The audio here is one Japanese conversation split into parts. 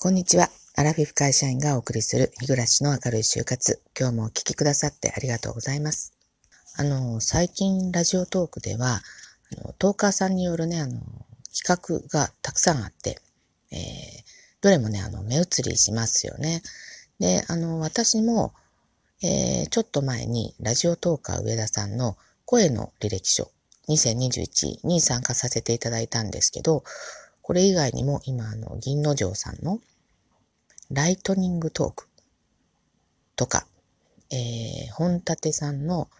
こんにちは。アラフィフ会社員がお送りする日暮らしの明るい就活。今日もお聞きくださってありがとうございます。あの、最近ラジオトークでは、あのトーカーさんによるね、あの、企画がたくさんあって、えー、どれもね、あの、目移りしますよね。で、あの、私も、えー、ちょっと前にラジオトーカー上田さんの声の履歴書2021に参加させていただいたんですけど、これ以外にも今、あの、銀の城さんのライトニングトークとか、えー、本立さんの、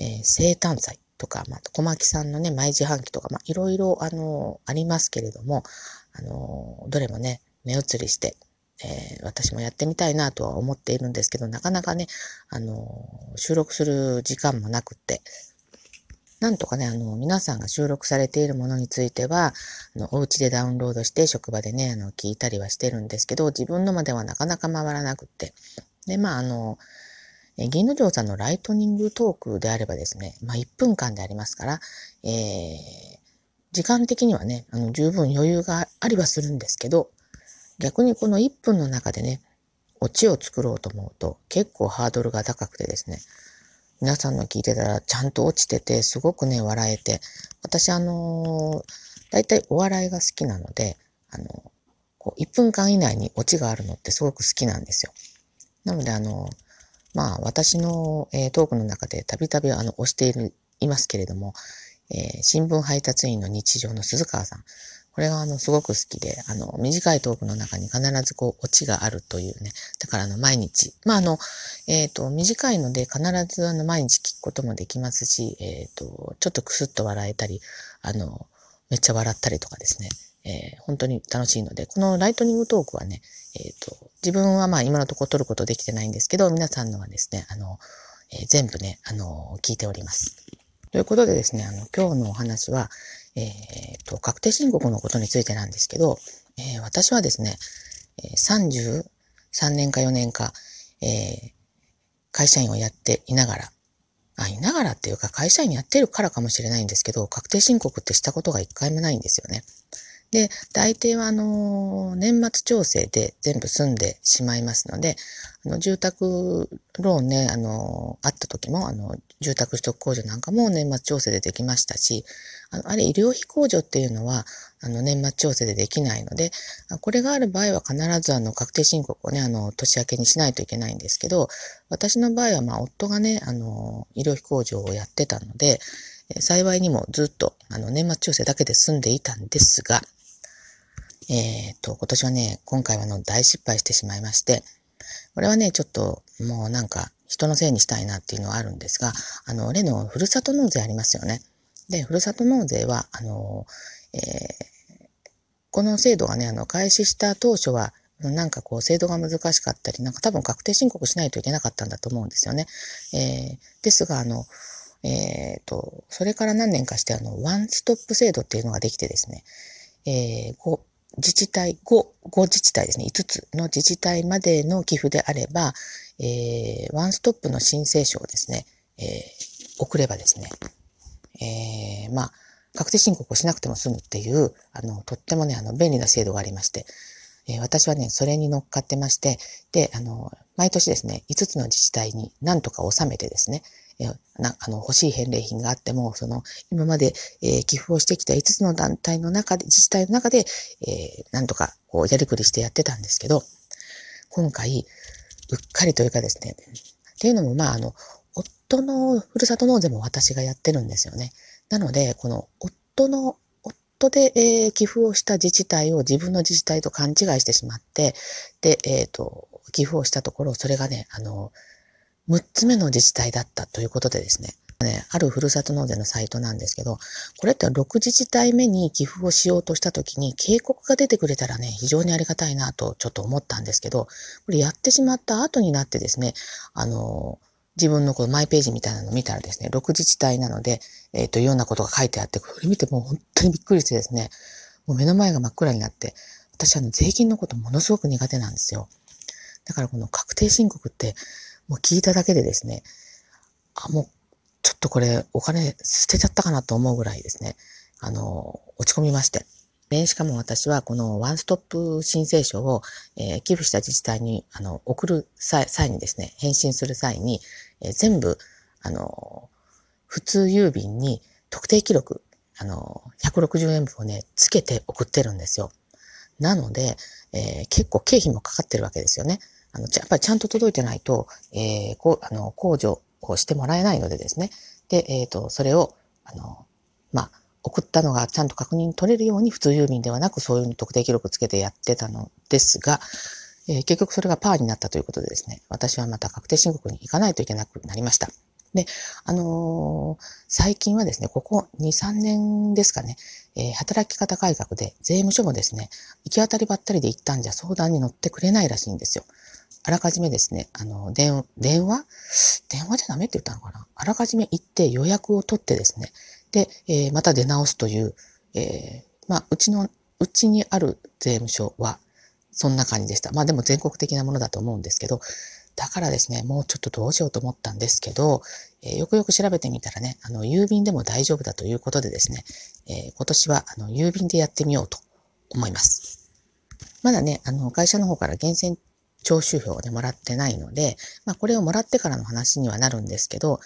えー、生誕祭とか、まあ、小牧さんのね、毎自販機とか、まあ、いろいろ、あの、ありますけれども、あの、どれもね、目移りして、えー、私もやってみたいなとは思っているんですけど、なかなかね、あの、収録する時間もなくって、なんとかね、あの、皆さんが収録されているものについては、あの、お家でダウンロードして職場でね、あの、聞いたりはしてるんですけど、自分のまではなかなか回らなくって。で、まあ、あの、銀の城さんのライトニングトークであればですね、まあ、1分間でありますから、えー、時間的にはね、あの、十分余裕がありはするんですけど、逆にこの1分の中でね、オチを作ろうと思うと結構ハードルが高くてですね、皆さんの聞いてたらちゃんと落ちてて、すごくね、笑えて、私あのー、大体お笑いが好きなので、あの、こう1分間以内にオチがあるのってすごく好きなんですよ。なのであの、まあ私の、えー、トークの中でたびたびあの押している、いますけれども、えー、新聞配達員の日常の鈴川さん。これがあの、すごく好きで、あの、短いトークの中に必ずこう、オチがあるというね。だからあの、毎日。まああの、えっ、ー、と、短いので必ずあの、毎日聞くこともできますし、えっ、ー、と、ちょっとクスッと笑えたり、あの、めっちゃ笑ったりとかですね。えー、本当に楽しいので、このライトニングトークはね、えっ、と、自分はまあ今のところ撮ることできてないんですけど、皆さんのはですね、あの、え全部ね、あの、聞いております。ということでですね、あの、今日のお話は、えっ、と、確定申告のことについてなんですけど、え、私はですね、33年か4年か、えー、会社員をやっていながら、あ、いながらっていうか会社員やってるからかもしれないんですけど、確定申告ってしたことが一回もないんですよね。で、大抵はあの、年末調整で全部済んでしまいますので、あの、住宅ローンね、あの、あった時も、あの、住宅取得控除なんかも年末調整でできましたし、あの、あれ、医療費控除っていうのは、あの、年末調整でできないので、これがある場合は必ずあの、確定申告をね、あの、年明けにしないといけないんですけど、私の場合は、まあ、夫がね、あの、医療費控除をやってたので、幸いにもずっと、あの、年末調整だけで済んでいたんですが、えっ、と、今年はね、今回はの大失敗してしまいまして、これはね、ちょっともうなんか人のせいにしたいなっていうのはあるんですが、あの、例のふるさと納税ありますよね。で、ふるさと納税は、あの、えー、この制度がね、あの、開始した当初は、なんかこう、制度が難しかったり、なんか多分確定申告しないといけなかったんだと思うんですよね。えー、ですが、あの、えっ、ー、と、それから何年かして、あの、ワンストップ制度っていうのができてですね、えー、自治体5、5自治体ですね、5つの自治体までの寄付であれば、えー、ワンストップの申請書をですね、えー、送ればですね、えー、まあ、確定申告をしなくても済むっていう、あの、とってもね、あの、便利な制度がありまして、えー、私はね、それに乗っかってまして、で、あの、毎年ですね、5つの自治体に何とか収めてですね、なあの欲しい返礼品があっても、その今まで、えー、寄付をしてきた5つの団体の中で、自治体の中で、えー、なんとかこうやりくりしてやってたんですけど、今回、うっかりというかですね、っていうのも、まあ、あの、夫のふるさと納税も私がやってるんですよね。なので、この夫の、夫で、えー、寄付をした自治体を自分の自治体と勘違いしてしまって、で、えっ、ー、と、寄付をしたところ、それがね、あの、6つ目の自治体だったということでですね、ね、あるふるさと納税のサイトなんですけど、これって6自治体目に寄付をしようとしたときに警告が出てくれたらね、非常にありがたいなとちょっと思ったんですけど、これやってしまった後になってですね、あの、自分のこのマイページみたいなのを見たらですね、6自治体なので、えっ、ー、と、いろんなことが書いてあって、これ見てもう本当にびっくりしてですね、もう目の前が真っ暗になって、私は税金のことものすごく苦手なんですよ。だからこの確定申告って、もう聞いただけでですね、あ、もう、ちょっとこれお金捨てちゃったかなと思うぐらいですね、あの、落ち込みまして。で、しかも私はこのワンストップ申請書を、えー、寄付した自治体にあの送る際にですね、返信する際に、えー、全部、あの、普通郵便に特定記録、あの、160円分をね、つけて送ってるんですよ。なので、えー、結構経費もかかってるわけですよね。あの、やっぱりちゃんと届いてないと、えー、こう、あの、控除をしてもらえないのでですね。で、えっ、ー、と、それを、あの、まあ、送ったのがちゃんと確認取れるように普通郵便ではなくそういう特定記録つけてやってたのですが、えー、結局それがパーになったということでですね、私はまた確定申告に行かないといけなくなりました。で、あのー、最近はですね、ここ2、3年ですかね、えー、働き方改革で税務署もですね、行き当たりばったりで行ったんじゃ相談に乗ってくれないらしいんですよ。あらかじめですね、あの、電電話？電話じゃダメって言ったのかな？あらかじめ行って予約を取ってですね、で、えー、また出直すという、えー、まあ、うちの、うちにある税務署は、そんな感じでした。まあでも全国的なものだと思うんですけど、だからですね、もうちょっとどうしようと思ったんですけど、えー、よくよく調べてみたらね、あの、郵便でも大丈夫だということでですね、えー、今年は、あの、郵便でやってみようと思います。まだね、あの、会社の方から厳選徴収票をね、もらってないので、まあ、これをもらってからの話にはなるんですけど、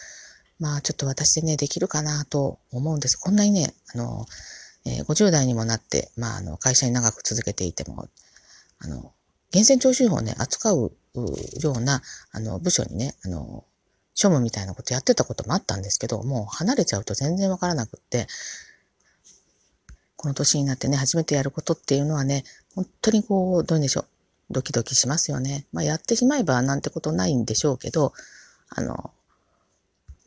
まあ、ちょっと私でね、できるかなと思うんです。こんなにね、あの、えー、50代にもなって、まあ、あの、会社に長く続けていても、あの、厳選徴収法をね、扱うような、あの、部署にね、あの、庶務みたいなことやってたこともあったんですけど、もう離れちゃうと全然わからなくって、この年になってね、初めてやることっていうのはね、本当にこう、どううんでしょう、ドキドキしますよね。まあ、やってしまえばなんてことないんでしょうけど、あの、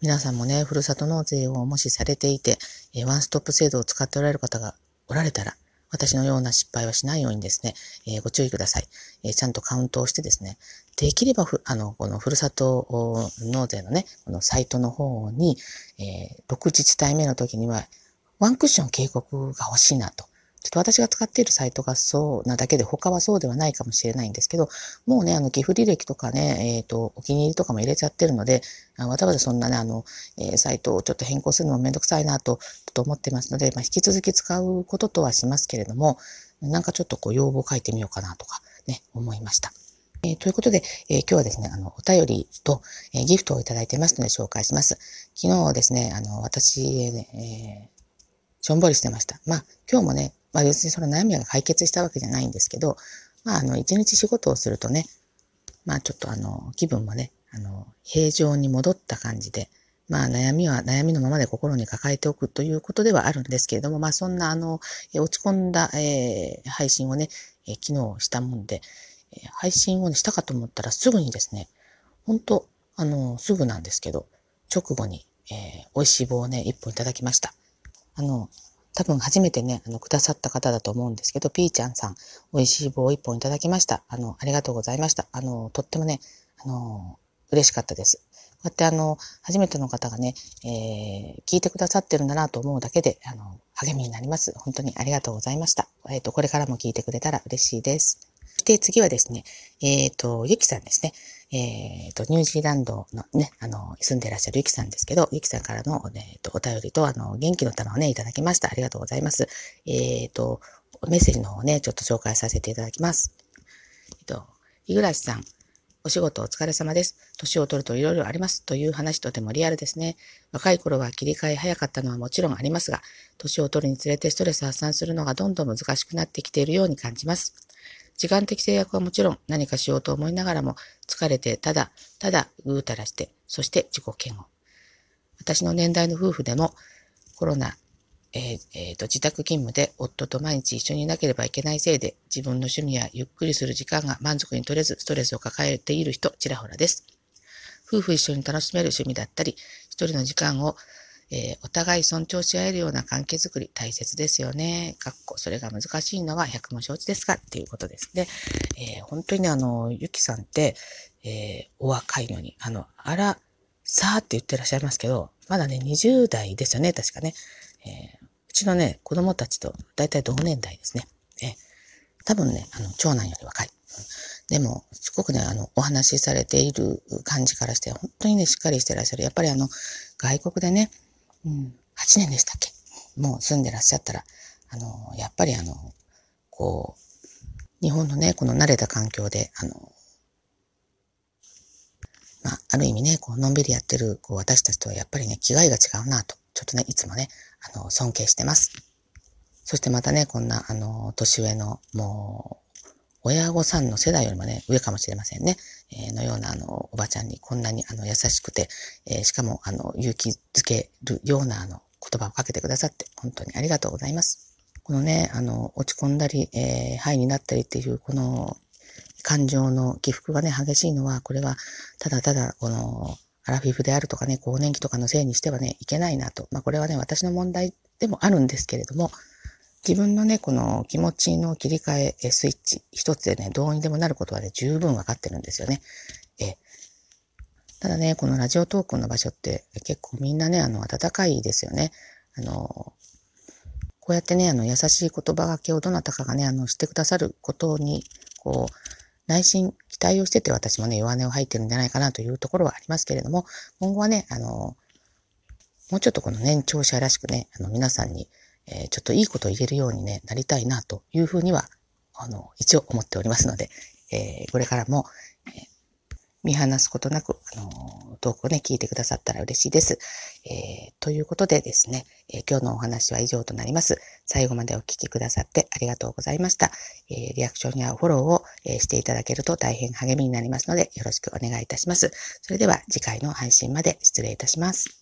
皆さんもね、ふるさと納税をもしされていて、えワンストップ制度を使っておられる方がおられたら、私のような失敗はしないようにですね、えー、ご注意ください、えー、ちゃんとカウントをしてですね、できればあの、このふるさと納税のね、このサイトの方に、えー、6自治体目の時には、ワンクッション警告が欲しいなと。ちょっと私が使っているサイトがそうなだけで他はそうではないかもしれないんですけど、もうね、あの、寄付履歴とかね、えっ、ー、と、お気に入りとかも入れちゃってるので、わざわざそんなね、あの、えー、サイトをちょっと変更するのもめんどくさいなと、と思ってますので、まあ、引き続き使うこととはしますけれども、なんかちょっとこう、要望書いてみようかなとか、ね、思いました。えー、ということで、えー、今日はですね、あの、お便りと、えー、ギフトをいただいてますので紹介します。昨日ですね、あの、私、えー、しょんぼりしてました。まあ、今日もね、まあ別にその悩みが解決したわけじゃないんですけど、まああの、一日仕事をするとね、まあちょっとあの、気分もね、あの、平常に戻った感じで、まあ悩みは悩みのままで心に抱えておくということではあるんですけれども、まあそんなあの、落ち込んだ、えー、配信をね、えー、昨日したもんで、配信を、したかと思ったらすぐにですね、本当あの、すぐなんですけど、直後に、えー、美味しい棒をね、一本いただきました。あの、多分初めてね、あの、くださった方だと思うんですけど、ピーちゃんさん、美味しい棒一本いただきました。あの、ありがとうございました。あの、とってもね、あの、嬉しかったです。こうやってあの、初めての方がね、えー、聞いてくださってるんだなと思うだけで、あの、励みになります。本当にありがとうございました。えっ、ー、と、これからも聞いてくれたら嬉しいです。そして次はですね、えっ、ー、と、ゆきさんですね。えっ、ー、と、ニュージーランドのね、あの、住んでらっしゃるゆきさんですけど、ゆきさんからの、えっ、と、お便りと、あの、元気の玉をね、いただきました。ありがとうございます。えっ、と、メッセージの方ね、ちょっと紹介させていただきます。えっと、日暮さん、お仕事お疲れ様です。年を取ると色々あります。という話とてもリアルですね。若い頃は切り替え早かったのはもちろんありますが、年を取るにつれてストレス発散するのがどんどん難しくなってきているように感じます。時間的制約はもちろん何かしようと思いながらも疲れてただただぐうたらしてそして自己嫌悪。私の年代の夫婦でもコロナ、えーえー、と自宅勤務で夫と毎日一緒にいなければいけないせいで自分の趣味やゆっくりする時間が満足に取れずストレスを抱えている人ちらほらです。夫婦一緒に楽しめる趣味だったり、一人の時間をえー、お互い尊重し合えるような関係づくり大切ですよね。かっこ、それが難しいのは百も承知ですかっていうことですね。えー、本当に、あの、ゆきさんって、えー、お若いのに、あの、あら、さーって言ってらっしゃいますけど、まだね、20代ですよね、確かね。えー、うちのね、子供たちと大体同年代ですね。え、多分ね、あの、長男より若い。でも、すごくね、あの、お話しされている感じからして、本当にね、しっかりしてらっしゃる。やっぱりあの、外国でね、うん、8年でしたっけ？もう住んでらっしゃったら、あの、やっぱりあの、こう、日本のね、この慣れた環境で、あの、まあ、ある意味ね、こう、のんびりやってる、こう、私たちとはやっぱりね、気概が違うなと、ちょっとね、いつもね、あの、尊敬してます。そしてまたね、こんな、あの、年上の、もう、親御さんの世代よりもね、上かもしれませんね。えー、のような、あの、おばちゃんにこんなに、あの、優しくて、えー、しかも、あの、勇気づけるような、あの、言葉をかけてくださって、本当にありがとうございます。このね、あの、落ち込んだり、えー、ハイになったりっていう、この、感情の起伏がね、激しいのは、これは、ただただ、この、アラフィフであるとかね、更年期とかのせいにしてはね、いけないなと。まあ、これはね、私の問題でもあるんですけれども、自分のね、この気持ちの切り替え、スイッチ、一つでね、どうにでもなることはね、十分わかってるんですよね。えただね、このラジオトークの場所って結構みんなね、あの、温かいですよね。あの、こうやってね、あの、優しい言葉がけをどなたかがね、あの、してくださることに、こう、内心期待をしてて私もね、弱音を吐いてるんじゃないかなというところはありますけれども、今後はね、あの、もうちょっとこの年長者らしくね、あの、皆さんに、えー、ちょっといいことを言えるようにね、なりたいなというふうには、あの、一応思っておりますので、えー、これからも、見放すことなく、あの、トークをね、聞いてくださったら嬉しいです。えー、ということでですね、えー、今日のお話は以上となります。最後までお聴きくださってありがとうございました。えー、リアクションやフォローを、え、していただけると大変励みになりますので、よろしくお願いいたします。それでは次回の配信まで失礼いたします。